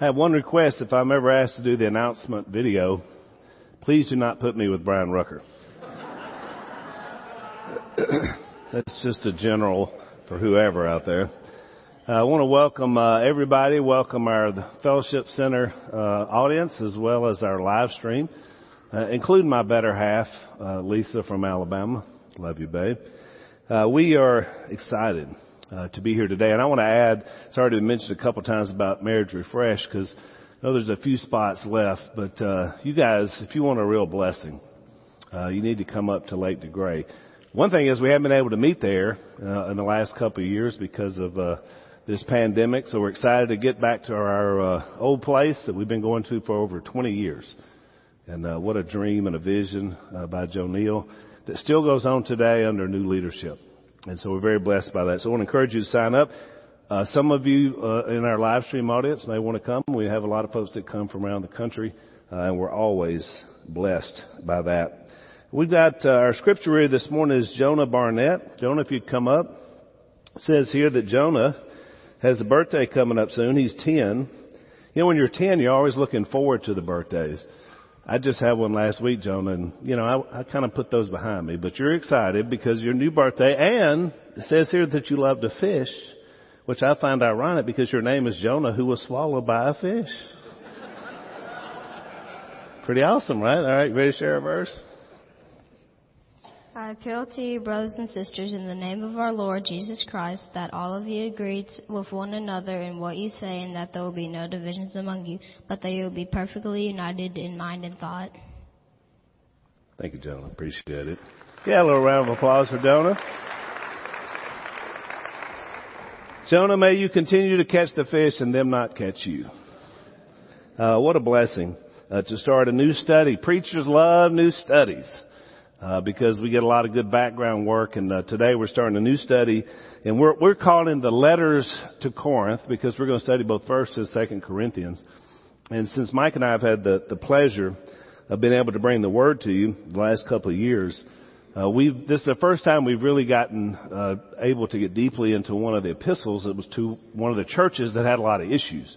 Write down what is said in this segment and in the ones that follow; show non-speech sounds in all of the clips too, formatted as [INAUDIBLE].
I have one request. If I'm ever asked to do the announcement video, please do not put me with Brian Rucker. [COUGHS] That's just a general for whoever out there. Uh, I want to welcome uh, everybody, welcome our Fellowship Center uh, audience as well as our live stream, uh, including my better half, uh, Lisa from Alabama. Love you, babe. We are excited to be here today, and I want to add. It's already been mentioned a couple times about Marriage Refresh because I know there's a few spots left, but you guys, if you want a real blessing, you need to come up to Lake DeGray. One thing is we haven't been able to meet there in the last couple of years because of this pandemic. So we're excited to get back to our uh, old place that we've been going to for over 20 years. And uh, what a dream and a vision uh, by Joe Neal that still goes on today under new leadership. And so we're very blessed by that. So I want to encourage you to sign up. Uh, some of you uh, in our live stream audience may want to come. We have a lot of folks that come from around the country, uh, and we're always blessed by that. We've got our scripture reader this morning is Jonah Barnett. Jonah, if you'd come up, says here that Jonah has a birthday coming up soon. He's 10. You know, when you're 10, you're always looking forward to the birthdays. I just had one last week, Jonah, and you know, I, I kind of put those behind me, but you're excited because your new birthday and it says here that you love to fish, which I find ironic because your name is Jonah who was swallowed by a fish. [LAUGHS] Pretty awesome, right? All right, ready to share a verse? I appeal to you, brothers and sisters, in the name of our Lord Jesus Christ, that all of you agree with one another in what you say, and that there will be no divisions among you, but that you will be perfectly united in mind and thought. Thank you, Jonah. Appreciate it. Yeah, a little round of applause for Jonah. Jonah, may you continue to catch the fish and them not catch you. Uh, what a blessing uh, to start a new study. Preachers love new studies uh, because we get a lot of good background work. And uh, today we're starting a new study, and we're we're calling the letters to Corinth because we're going to study both First and Second Corinthians. And since Mike and I have had the the pleasure of being able to bring the word to you the last couple of years. Uh, we've, this is the first time we've really gotten uh, able to get deeply into one of the epistles. It was to one of the churches that had a lot of issues,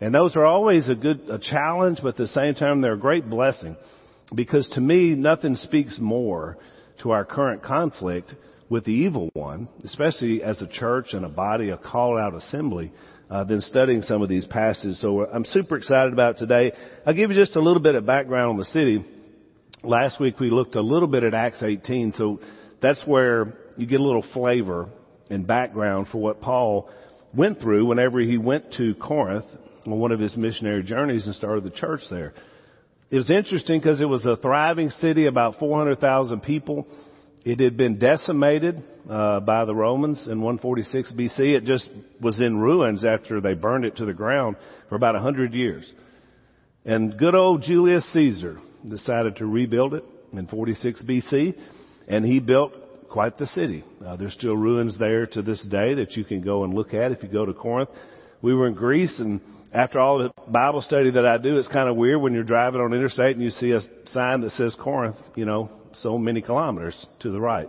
and those are always a good a challenge, but at the same time they're a great blessing. Because to me, nothing speaks more to our current conflict with the evil one, especially as a church and a body, a called out assembly, uh, than studying some of these passages. So I'm super excited about today. I'll give you just a little bit of background on the city. Last week we looked a little bit at Acts 18, so that's where you get a little flavor and background for what Paul went through whenever he went to Corinth on one of his missionary journeys and started the church there. It was interesting because it was a thriving city, about 400,000 people. It had been decimated uh, by the Romans in 146 BC. It just was in ruins after they burned it to the ground for about 100 years. And good old Julius Caesar decided to rebuild it in 46 BC, and he built quite the city. Uh, there's still ruins there to this day that you can go and look at if you go to Corinth. We were in Greece and after all the Bible study that I do, it's kind of weird when you're driving on interstate and you see a sign that says Corinth, you know, so many kilometers to the right,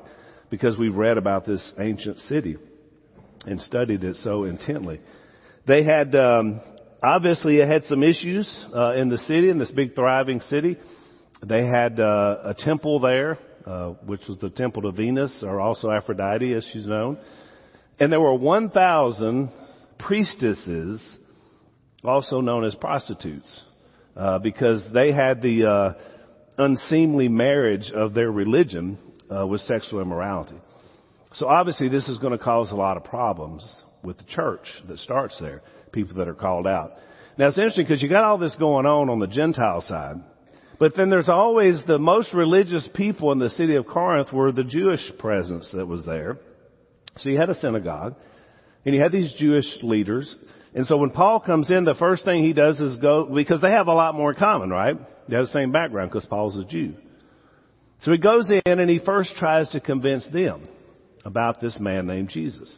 because we've read about this ancient city and studied it so intently. They had, um, obviously, it had some issues uh, in the city, in this big thriving city. They had uh, a temple there, uh, which was the temple to Venus, or also Aphrodite, as she's known, and there were 1,000 priestesses also known as prostitutes, uh, because they had the uh, unseemly marriage of their religion uh, with sexual immorality. So obviously, this is going to cause a lot of problems with the church that starts there, people that are called out. Now it's interesting because you got all this going on on the Gentile side, but then there's always the most religious people in the city of Corinth were the Jewish presence that was there. So you had a synagogue, and you had these Jewish leaders, and so when Paul comes in, the first thing he does is go, because they have a lot more in common, right? They have the same background because Paul's a Jew. So he goes in and he first tries to convince them about this man named Jesus.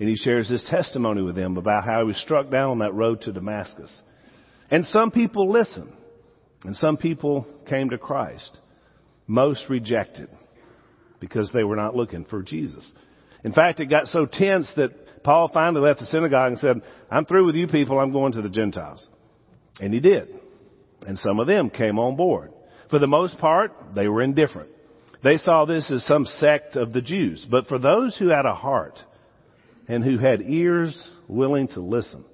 And he shares his testimony with them about how he was struck down on that road to Damascus. And some people listened. And some people came to Christ. Most rejected because they were not looking for Jesus. In fact, it got so tense that Paul finally left the synagogue and said, I'm through with you people. I'm going to the Gentiles. And he did. And some of them came on board. For the most part, they were indifferent. They saw this as some sect of the Jews. But for those who had a heart and who had ears willing to listen,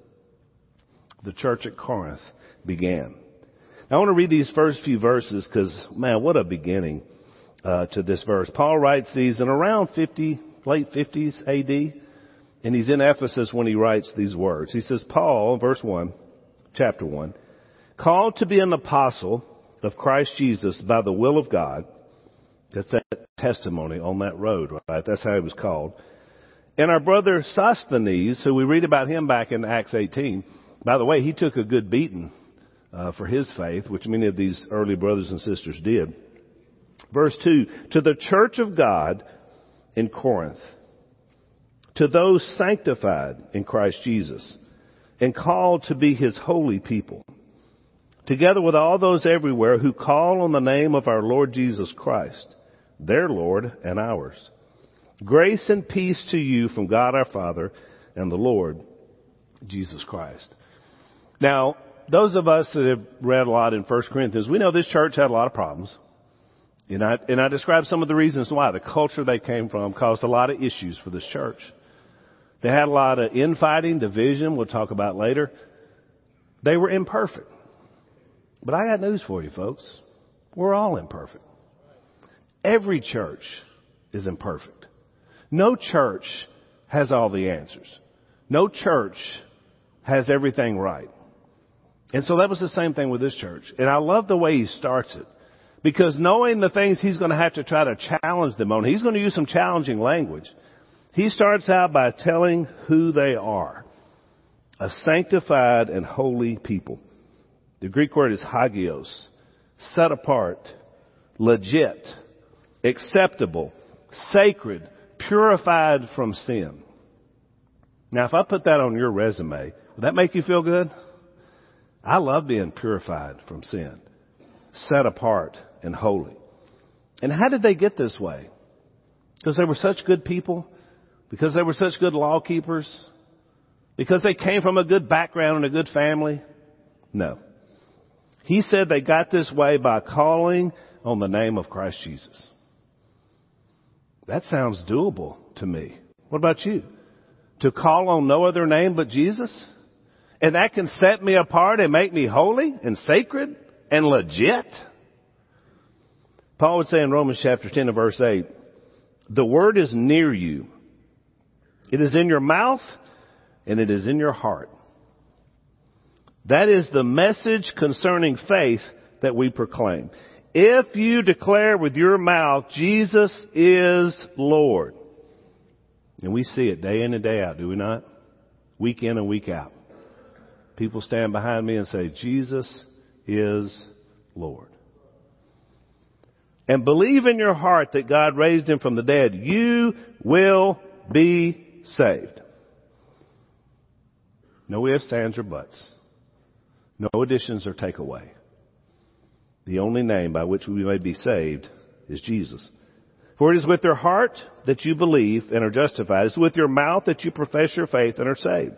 the church at Corinth began. Now, I want to read these first few verses because, man, what a beginning uh, to this verse. Paul writes these in around 50, late 50s AD, and he's in Ephesus when he writes these words. He says, Paul, verse 1, chapter 1, called to be an apostle of Christ Jesus by the will of God. That's that testimony on that road, right? That's how he was called. And our brother Sosthenes, who we read about him back in Acts 18, by the way, he took a good beating uh, for his faith, which many of these early brothers and sisters did. Verse 2, to the church of God in Corinth, to those sanctified in Christ Jesus and called to be his holy people, together with all those everywhere who call on the name of our Lord Jesus Christ, their Lord and ours. Grace and peace to you from God our Father and the Lord Jesus Christ. Now, those of us that have read a lot in 1 Corinthians, we know this church had a lot of problems. And I, and I described some of the reasons why. The culture they came from caused a lot of issues for this church. They had a lot of infighting, division, we'll talk about later. They were imperfect. But I got news for you folks. We're all imperfect. Every church is imperfect. No church has all the answers. No church has everything right. And so that was the same thing with this church. And I love the way he starts it. Because knowing the things he's going to have to try to challenge them on, he's going to use some challenging language. He starts out by telling who they are. A sanctified and holy people. The Greek word is hagios. Set apart. Legit. Acceptable. Sacred. Purified from sin. Now if I put that on your resume, would that make you feel good? I love being purified from sin, set apart and holy. And how did they get this way? Because they were such good people? Because they were such good law keepers? Because they came from a good background and a good family? No. He said they got this way by calling on the name of Christ Jesus. That sounds doable to me. What about you? To call on no other name but Jesus? And that can set me apart and make me holy and sacred and legit. Paul would say in Romans chapter 10 and verse 8, the word is near you. It is in your mouth and it is in your heart. That is the message concerning faith that we proclaim. If you declare with your mouth, Jesus is Lord. And we see it day in and day out, do we not? Week in and week out people stand behind me and say, Jesus is Lord. And believe in your heart that God raised him from the dead, you will be saved. No ifs, ands, or buts. No additions or takeaway. The only name by which we may be saved is Jesus. For it is with your heart that you believe and are justified. It's with your mouth that you profess your faith and are saved.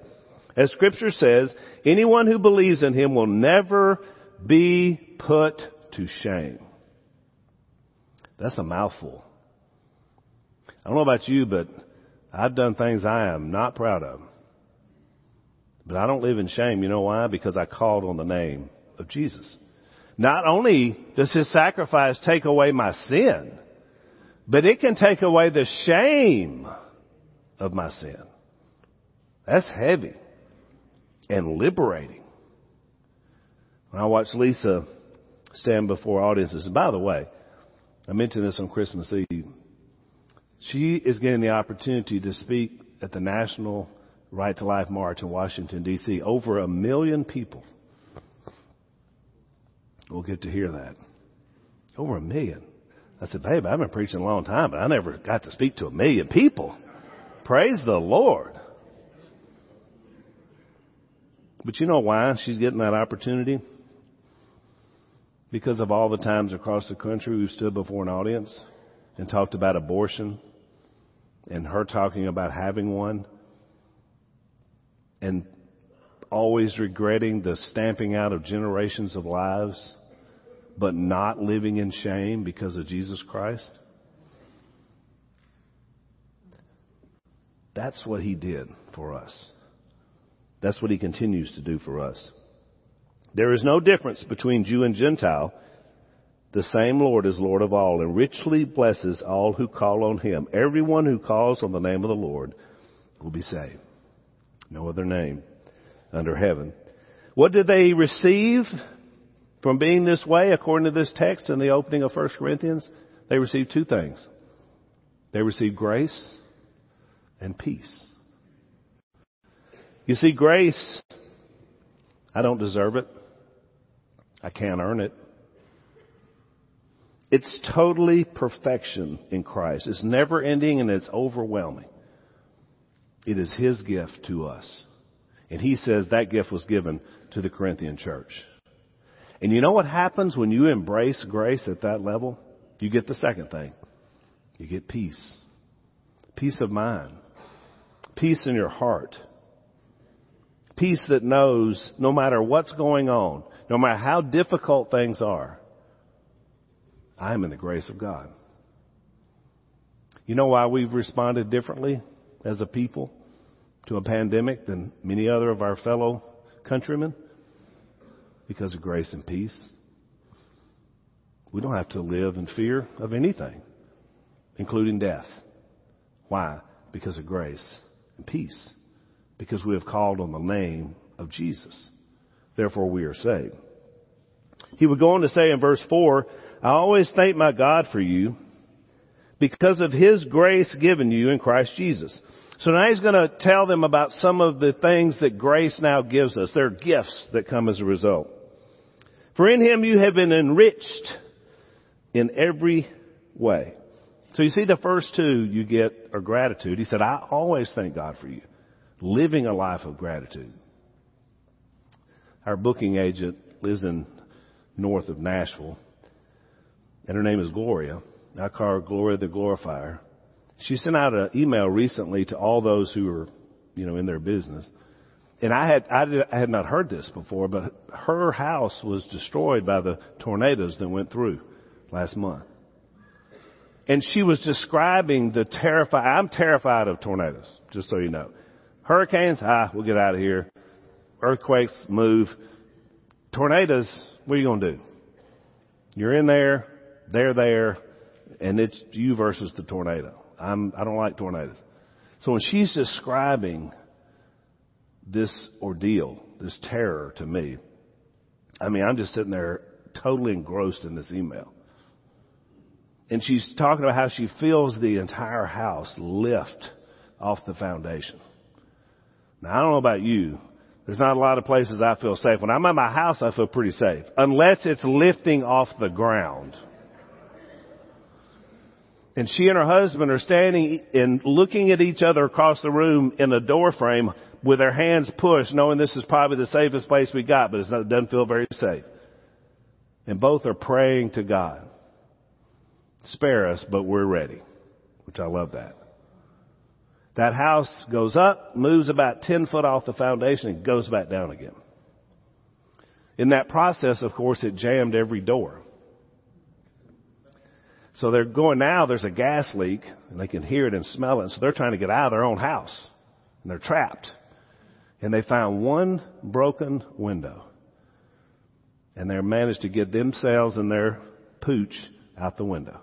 As scripture says, anyone who believes in him will never be put to shame. That's a mouthful. I don't know about you, but I've done things I am not proud of. But I don't live in shame. You know why? Because I called on the name of Jesus. Not only does his sacrifice take away my sin, but it can take away the shame of my sin. That's heavy and liberating. When I watch Lisa stand before audiences, by the way, I mentioned this on Christmas Eve, she is getting the opportunity to speak at the National Right to Life March in Washington, D.C. Over a million people will get to hear that. Over a million. I said, babe, I've been preaching a long time, but I never got to speak to a million people. Praise the Lord. But you know why she's getting that opportunity? Because of all the times across the country we've stood before an audience and talked about abortion and her talking about having one. And always regretting the stamping out of generations of lives, but not living in shame because of Jesus Christ? That's what he did for us. That's what he continues to do for us. There is no difference between Jew and Gentile. The same Lord is Lord of all and richly blesses all who call on him. Everyone who calls on the name of the Lord will be saved. No other name under heaven. What did they receive from being this way according to this text in the opening of 1 Corinthians? They received two things. They received grace and peace. You see, grace, I don't deserve it. I can't earn it. It's totally perfection in Christ. It's never ending and it's overwhelming. It is His gift to us. And He says that gift was given to the Corinthian church. And you know what happens when you embrace grace at that level? You get the second thing. You get peace. Peace of mind peace in your heart. Peace that knows no matter what's going on, no matter how difficult things are, I am in the grace of God. You know why we've responded differently as a people to a pandemic than many other of our fellow countrymen? Because of grace and peace. We don't have to live in fear of anything, including death. Why? Because of grace and peace because we have called on the name of Jesus. Therefore we are saved. He would go on to say in verse 4, I always thank my God for you because of His grace given you in Christ Jesus. So now he's going to tell them about some of the things that grace now gives us. There are gifts that come as a result. For in Him you have been enriched in every way. So you see the first two you get are gratitude. He said, I always thank God for you. Living a life of gratitude. Our booking agent lives in north of Nashville, and her name is Gloria. I call her Gloria the Glorifier. She sent out an email recently to all those who are, you know, in their business. And I had, I, did, I had not heard this before, but her house was destroyed by the tornadoes that went through last month. And she was describing the terrified, I'm terrified of tornadoes, just so you know. Hurricanes, ah, we'll get out of here. Earthquakes, move. Tornadoes, what are you going to do? You're in there, they're there, and it's you versus the tornado. I'm, I don't like tornadoes. So when she's describing this ordeal, this terror to me, I mean, I'm just sitting there totally engrossed in this email. And she's talking about how she feels the entire house lift off the foundation. Now, I don't know about you. There's not a lot of places I feel safe. When I'm at my house, I feel pretty safe. Unless it's lifting off the ground. And she and her husband are standing and looking at each other across the room in a door frame with their hands pushed, knowing this is probably the safest place we got, but it doesn't feel very safe. And both are praying to God spare us, but we're ready, which I love that. That house goes up, moves about 10 foot off the foundation, and goes back down again. In that process, of course, it jammed every door. So they're going now, there's a gas leak, and they can hear it and smell it, so they're trying to get out of their own house. And they're trapped. And they found one broken window. And they managed to get themselves and their pooch out the window.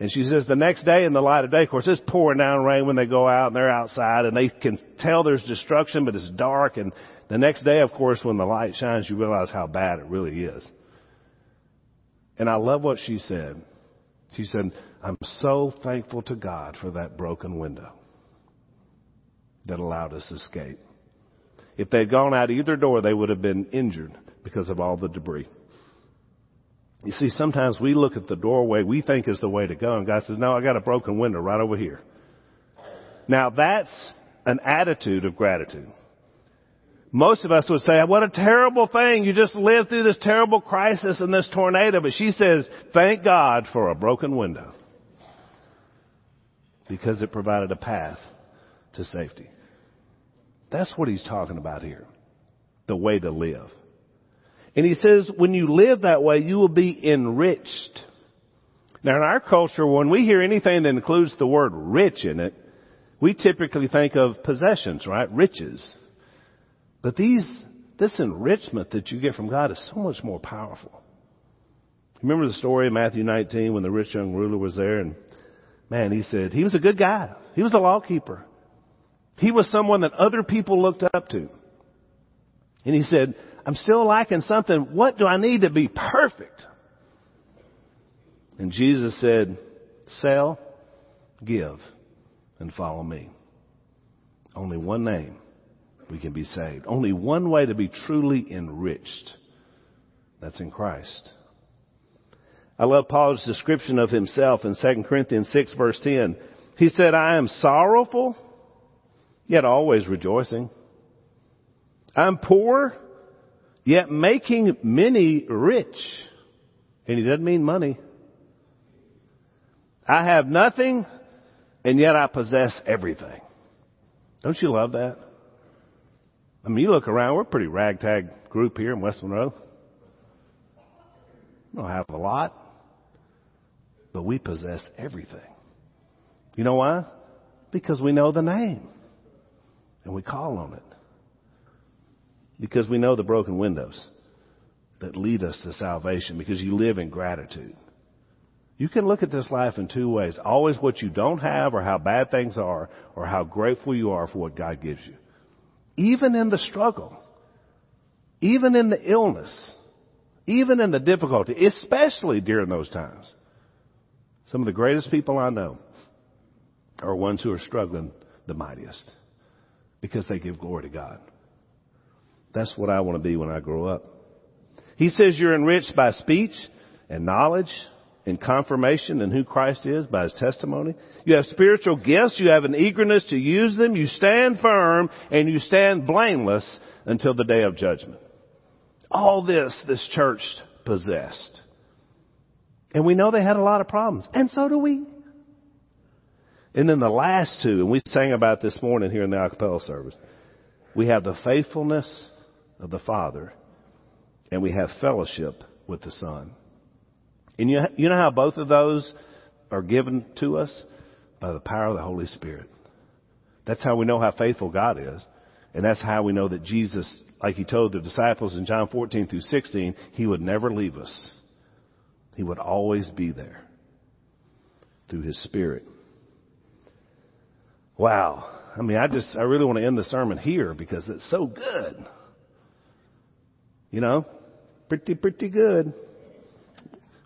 And she says the next day in the light of day, of course it's pouring down rain when they go out and they're outside and they can tell there's destruction, but it's dark. And the next day, of course, when the light shines, you realize how bad it really is. And I love what she said. She said, I'm so thankful to God for that broken window that allowed us to escape. If they'd gone out either door, they would have been injured because of all the debris. You see, sometimes we look at the doorway we think is the way to go, and God says, No, I got a broken window right over here. Now that's an attitude of gratitude. Most of us would say, what a terrible thing. You just lived through this terrible crisis and this tornado. But she says, thank God for a broken window. Because it provided a path to safety. That's what he's talking about here. The way to live. And he says, when you live that way, you will be enriched. Now in our culture, when we hear anything that includes the word rich in it, we typically think of possessions, right? Riches. But these, this enrichment that you get from God is so much more powerful. Remember the story of Matthew 19 when the rich young ruler was there and man, he said, he was a good guy. He was a law keeper. He was someone that other people looked up to. And he said, I'm still lacking something. What do I need to be perfect? And Jesus said, sell, give, and follow me. Only one name we can be saved. Only one way to be truly enriched. That's in Christ. I love Paul's description of himself in 2 Corinthians 6 verse 10. He said, I am sorrowful, yet always rejoicing. I'm poor, yet making many rich. And he doesn't mean money. I have nothing, and yet I possess everything. Don't you love that? I mean, you look around, we're a pretty ragtag group here in West Monroe. We don't have a lot, but we possess everything. You know why? Because we know the name and we call on it. Because we know the broken windows that lead us to salvation because you live in gratitude. You can look at this life in two ways. Always what you don't have or how bad things are or how grateful you are for what God gives you. Even in the struggle, even in the illness, even in the difficulty, especially during those times. Some of the greatest people I know are ones who are struggling the mightiest because they give glory to God. That's what I want to be when I grow up. He says you're enriched by speech and knowledge and confirmation in who Christ is by his testimony. You have spiritual gifts. You have an eagerness to use them. You stand firm and you stand blameless until the day of judgment. All this, this church possessed. And we know they had a lot of problems. And so do we. And then the last two, and we sang about this morning here in the acapella service. We have the faithfulness of the Father and we have fellowship with the Son. And you, you know how both of those are given to us? By the power of the Holy Spirit. That's how we know how faithful God is. And that's how we know that Jesus, like he told the disciples in John 14 through 16, he would never leave us. He would always be there through his Spirit. Wow. I mean, I just, I really want to end the sermon here because it's so good. You know, pretty, pretty good.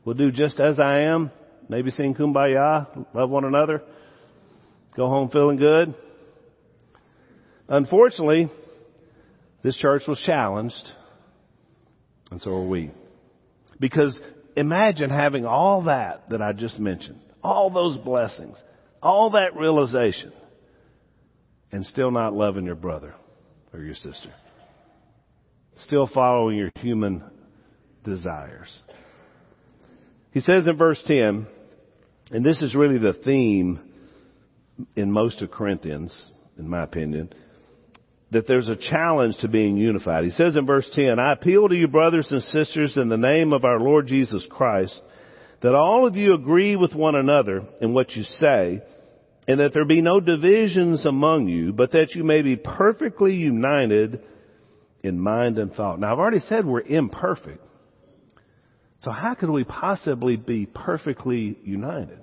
We'll do just as I am. Maybe sing kumbaya, love one another, go home feeling good. Unfortunately, this church was challenged, and so are we. Because imagine having all that that I just mentioned, all those blessings, all that realization, and still not loving your brother or your sister. Still following your human desires. He says in verse 10, and this is really the theme in most of Corinthians, in my opinion, that there's a challenge to being unified. He says in verse 10, I appeal to you brothers and sisters in the name of our Lord Jesus Christ that all of you agree with one another in what you say and that there be no divisions among you, but that you may be perfectly united in mind and thought. Now I've already said we're imperfect. So how could we possibly be perfectly united?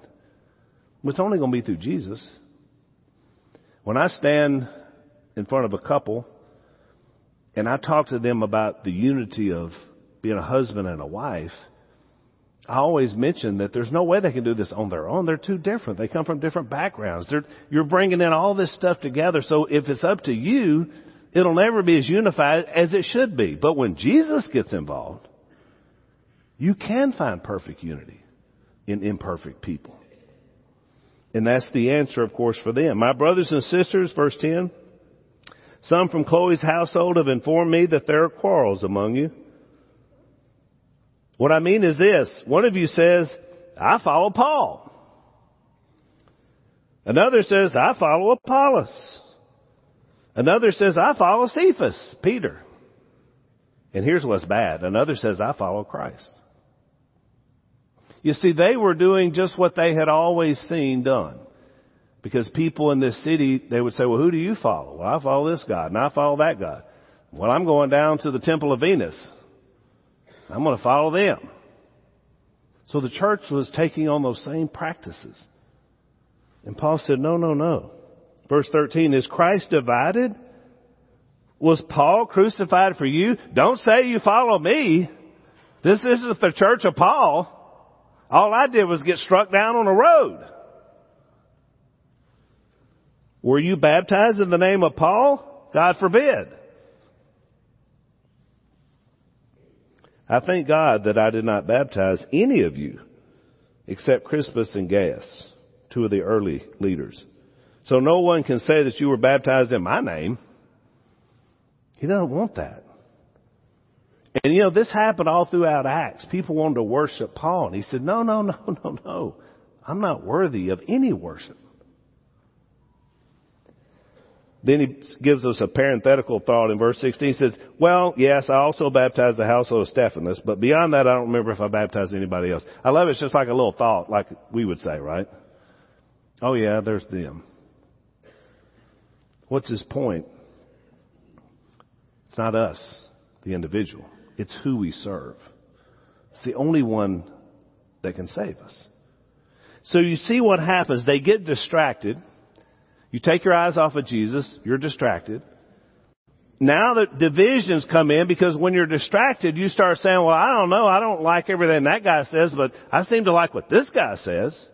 It's only going to be through Jesus. When I stand in front of a couple and I talk to them about the unity of being a husband and a wife, I always mention that there's no way they can do this on their own. They're too different. They come from different backgrounds. They're, you're bringing in all this stuff together. So if it's up to you, it'll never be as unified as it should be. But when Jesus gets involved, you can find perfect unity in imperfect people. And that's the answer, of course, for them. My brothers and sisters, verse 10, some from Chloe's household have informed me that there are quarrels among you. What I mean is this. One of you says, I follow Paul. Another says, I follow Apollos. Another says, I follow Cephas, Peter. And here's what's bad. Another says, I follow Christ. You see, they were doing just what they had always seen done. Because people in this city, they would say, well, who do you follow? Well, I follow this God and I follow that God. Well, I'm going down to the temple of Venus. I'm going to follow them. So the church was taking on those same practices. And Paul said, no, no, no. Verse 13, is Christ divided? Was Paul crucified for you? Don't say you follow me. This isn't the church of Paul. All I did was get struck down on the road. Were you baptized in the name of Paul? God forbid. I thank God that I did not baptize any of you except Crispus and Gaius, two of the early leaders. So no one can say that you were baptized in my name. He doesn't want that. And you know, this happened all throughout Acts. People wanted to worship Paul and he said, no, no, no, no, no. I'm not worthy of any worship. Then he gives us a parenthetical thought in verse 16. He says, well, yes, I also baptized the household of Stephanas, but beyond that, I don't remember if I baptized anybody else. I love it. It's just like a little thought, like we would say, right? Oh yeah, there's them. What's his point? It's not us, the individual. It's who we serve. It's the only one that can save us. So you see what happens. They get distracted. You take your eyes off of Jesus, you're distracted. Now the divisions come in because when you're distracted, you start saying, well, I don't know, I don't like everything that guy says, but I seem to like what this guy says.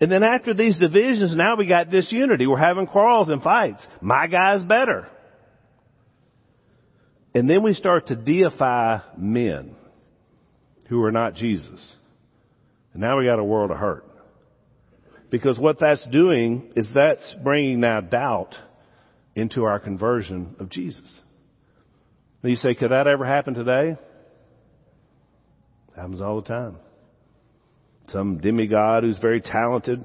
And then after these divisions, now we got disunity. We're having quarrels and fights. My guy's better. And then we start to deify men who are not Jesus. And now we got a world of hurt. Because what that's doing is that's bringing now doubt into our conversion of Jesus. And you say, could that ever happen today? It happens all the time. Some demigod who's very talented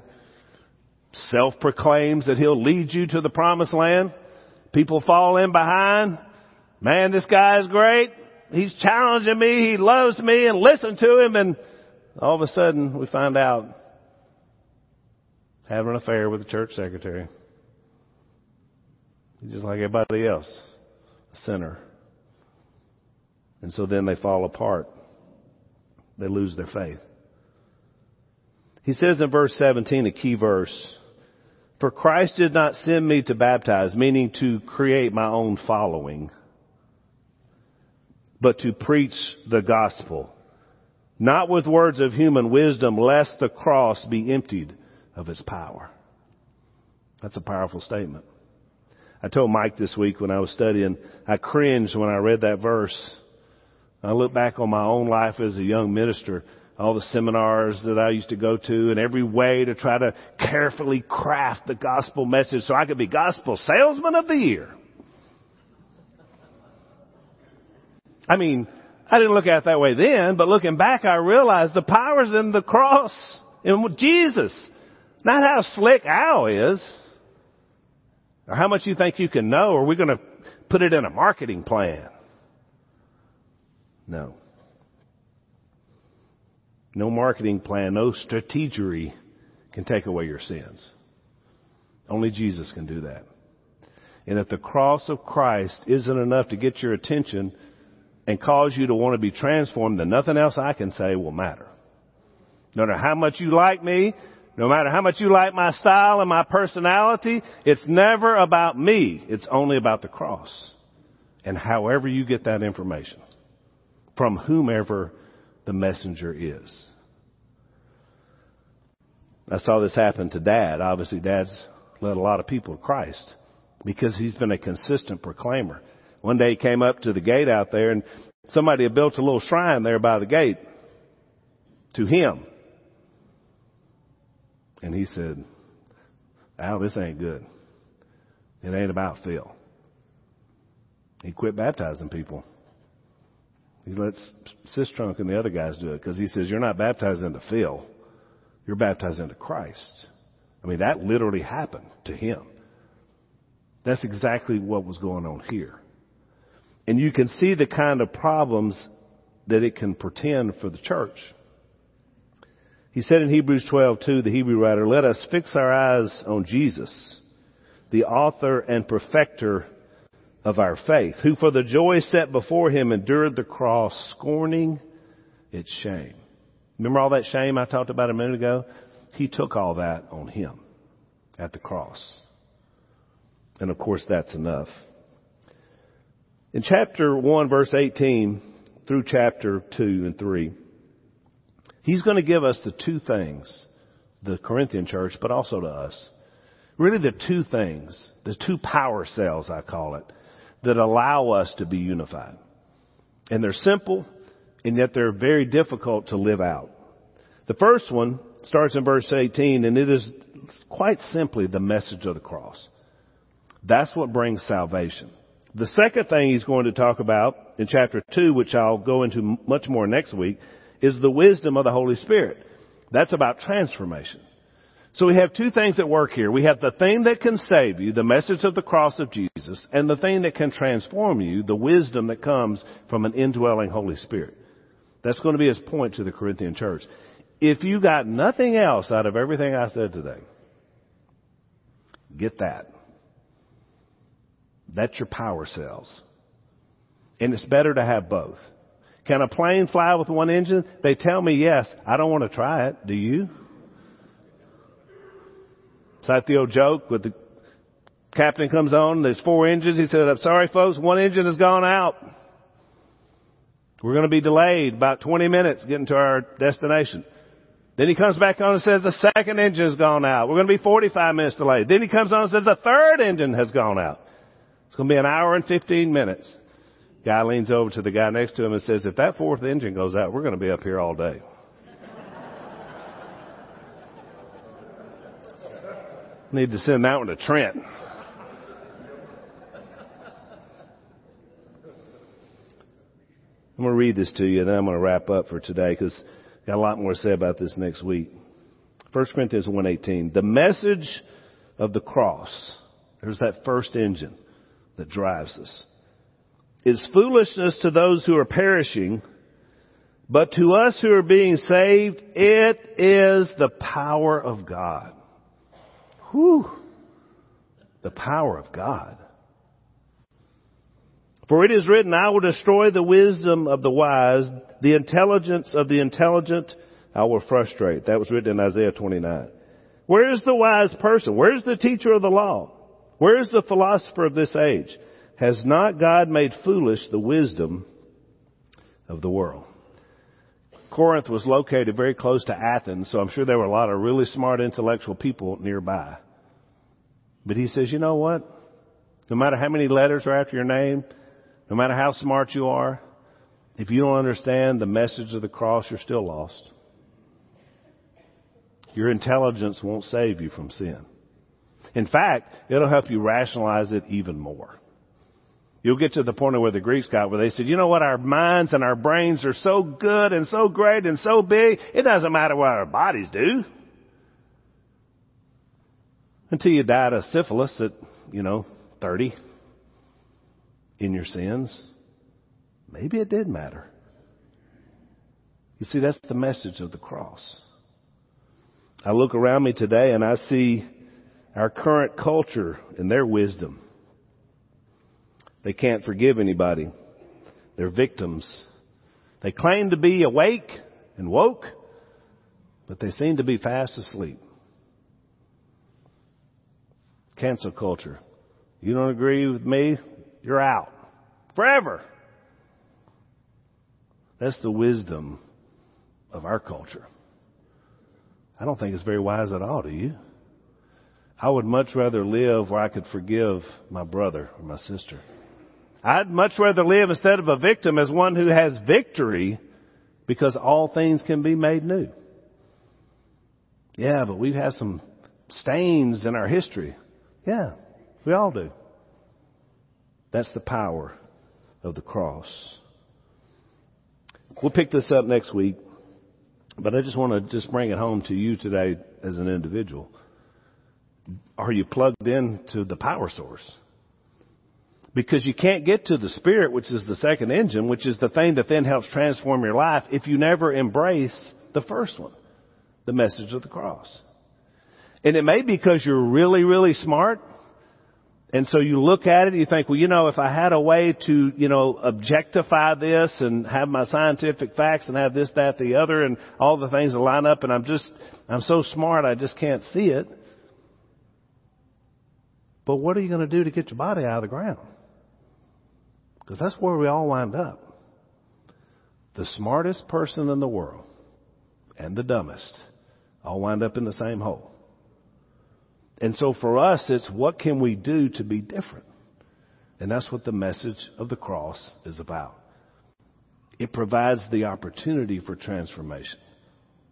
self-proclaims that he'll lead you to the promised land. People fall in behind. Man, this guy is great. He's challenging me. He loves me and listen to him. And all of a sudden we find out having an affair with the church secretary. He's just like everybody else, a sinner. And so then they fall apart. They lose their faith. He says in verse 17, a key verse, For Christ did not send me to baptize, meaning to create my own following, but to preach the gospel, not with words of human wisdom, lest the cross be emptied of its power. That's a powerful statement. I told Mike this week when I was studying, I cringed when I read that verse. I look back on my own life as a young minister, all the seminars that I used to go to and every way to try to carefully craft the gospel message so I could be gospel salesman of the year. I mean, I didn't look at it that way then, but looking back I realized the power's in the cross, in Jesus. Not how slick Al is, or how much you think you can know, or we're going to put it in a marketing plan. No. No marketing plan, no strategery can take away your sins. Only Jesus can do that. And if the cross of Christ isn't enough to get your attention and cause you to want to be transformed, then nothing else I can say will matter. No matter how much you like me, no matter how much you like my style and my personality, it's never about me. It's only about the cross. And however you get that information from whomever the messenger is. I saw this happen to dad. Obviously dad's led a lot of people to Christ because he's been a consistent proclaimer. One day he came up to the gate out there and somebody had built a little shrine there by the gate to him. And he said, Al, this ain't good. It ain't about Phil. He quit baptizing people. He lets Sistrunk and the other guys do it because he says, you're not baptized into Phil. You're baptized into Christ. I mean, that literally happened to him. That's exactly what was going on here. And you can see the kind of problems that it can pretend for the church. He said in Hebrews 12:2, the Hebrew writer, "Let us fix our eyes on Jesus, the author and perfecter of our faith, who for the joy set before him endured the cross, scorning its shame." Remember all that shame I talked about a minute ago? He took all that on him at the cross. And of course that's enough. In chapter 1 verse 18 through chapter 2 and 3, he's going to give us the two things, the Corinthian church, but also to us. Really the two things, the two power cells I call it, that allow us to be unified. And they're simple, and yet they're very difficult to live out. The first one starts in verse 18, and it is quite simply the message of the cross. That's what brings salvation. The second thing he's going to talk about in chapter 2, which I'll go into much more next week, is the wisdom of the Holy Spirit. That's about transformation. So we have two things at work here. We have the thing that can save you, the message of the cross of Jesus, and the thing that can transform you, the wisdom that comes from an indwelling Holy Spirit. That's going to be his point to the Corinthian church. If you got nothing else out of everything I said today, get that. That's your power cells. And it's better to have both. Can a plane fly with one engine? They tell me yes. I don't want to try it. Do you? It's like the old joke with the captain comes on, there's four engines. He said, I'm sorry folks, one engine has gone out. We're going to be delayed about 20 minutes getting to our destination. Then he comes back on and says the second engine has gone out. We're going to be 45 minutes delayed. Then he comes on and says the third engine has gone out. It's going to be an hour and 15 minutes. Guy leans over to the guy next to him and says, if that fourth engine goes out, we're going to be up here all day. [LAUGHS] Need to send that one to Trent. I'm going to read this to you and then I'm going to wrap up for today because I've got a lot more to say about this next week. 1 Corinthians 1.18. The message of the cross. There's that first engine that drives us. Is foolishness to those who are perishing, but to us who are being saved, it is the power of God. Whew. The power of God. For it is written, I will destroy the wisdom of the wise, the intelligence of the intelligent I will frustrate. That was written in Isaiah 29. Where is the wise person? Where is the teacher of the law? Where is the philosopher of this age? Has not God made foolish the wisdom of the world? Corinth was located very close to Athens, so I'm sure there were a lot of really smart intellectual people nearby. But he says, you know what? No matter how many letters are after your name, no matter how smart you are, if you don't understand the message of the cross, you're still lost. Your intelligence won't save you from sin. In fact, it'll help you rationalize it even more. You'll get to the point of where the Greeks got where they said, you know what, our minds and our brains are so good and so great and so big, it doesn't matter what our bodies do. Until you died of syphilis at, you know, 30 in your sins. Maybe it did matter. You see, that's the message of the cross. I look around me today and I see our current culture and their wisdom. They can't forgive anybody. They're victims. They claim to be awake and woke, but they seem to be fast asleep. Cancel culture. You don't agree with me? You're out. Forever. That's the wisdom of our culture. I don't think it's very wise at all, do you? I would much rather live where I could forgive my brother or my sister. I'd much rather live instead of a victim as one who has victory because all things can be made new. Yeah, but we've had some stains in our history. Yeah, we all do. That's the power of the cross. We'll pick this up next week, but I just want to just bring it home to you today as an individual. Are you plugged in to the power source? Because you can't get to the Spirit, which is the second engine, which is the thing that then helps transform your life, if you never embrace the first one, the message of the cross. And it may be because you're really, really smart, and so you look at it and you think, well, you know, if I had a way to, you know, objectify this and have my scientific facts and have this, that, the other, and all the things that line up, and I'm just, I'm so smart, I just can't see it. But what are you going to do to get your body out of the ground? Because that's where we all wind up. The smartest person in the world and the dumbest all wind up in the same hole. And so for us, it's what can we do to be different? And that's what the message of the cross is about. It provides the opportunity for transformation.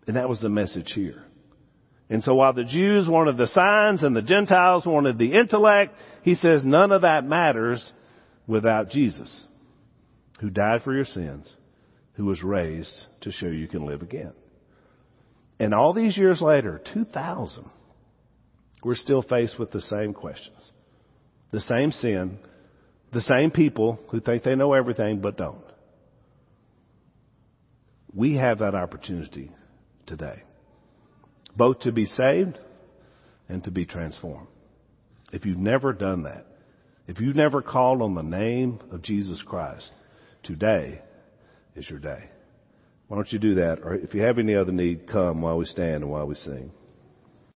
And that was the message here. And so while the Jews wanted the signs and the Gentiles wanted the intellect, he says none of that matters without Jesus, who died for your sins, who was raised to show you can live again. And all these years later, 2000, we're still faced with the same questions. The same sin, the same people who think they know everything but don't. We have that opportunity today. Both to be saved and to be transformed. If you've never done that, if you've never called on the name of Jesus Christ, today is your day. Why don't you do that? Or if you have any other need, come while we stand and while we sing.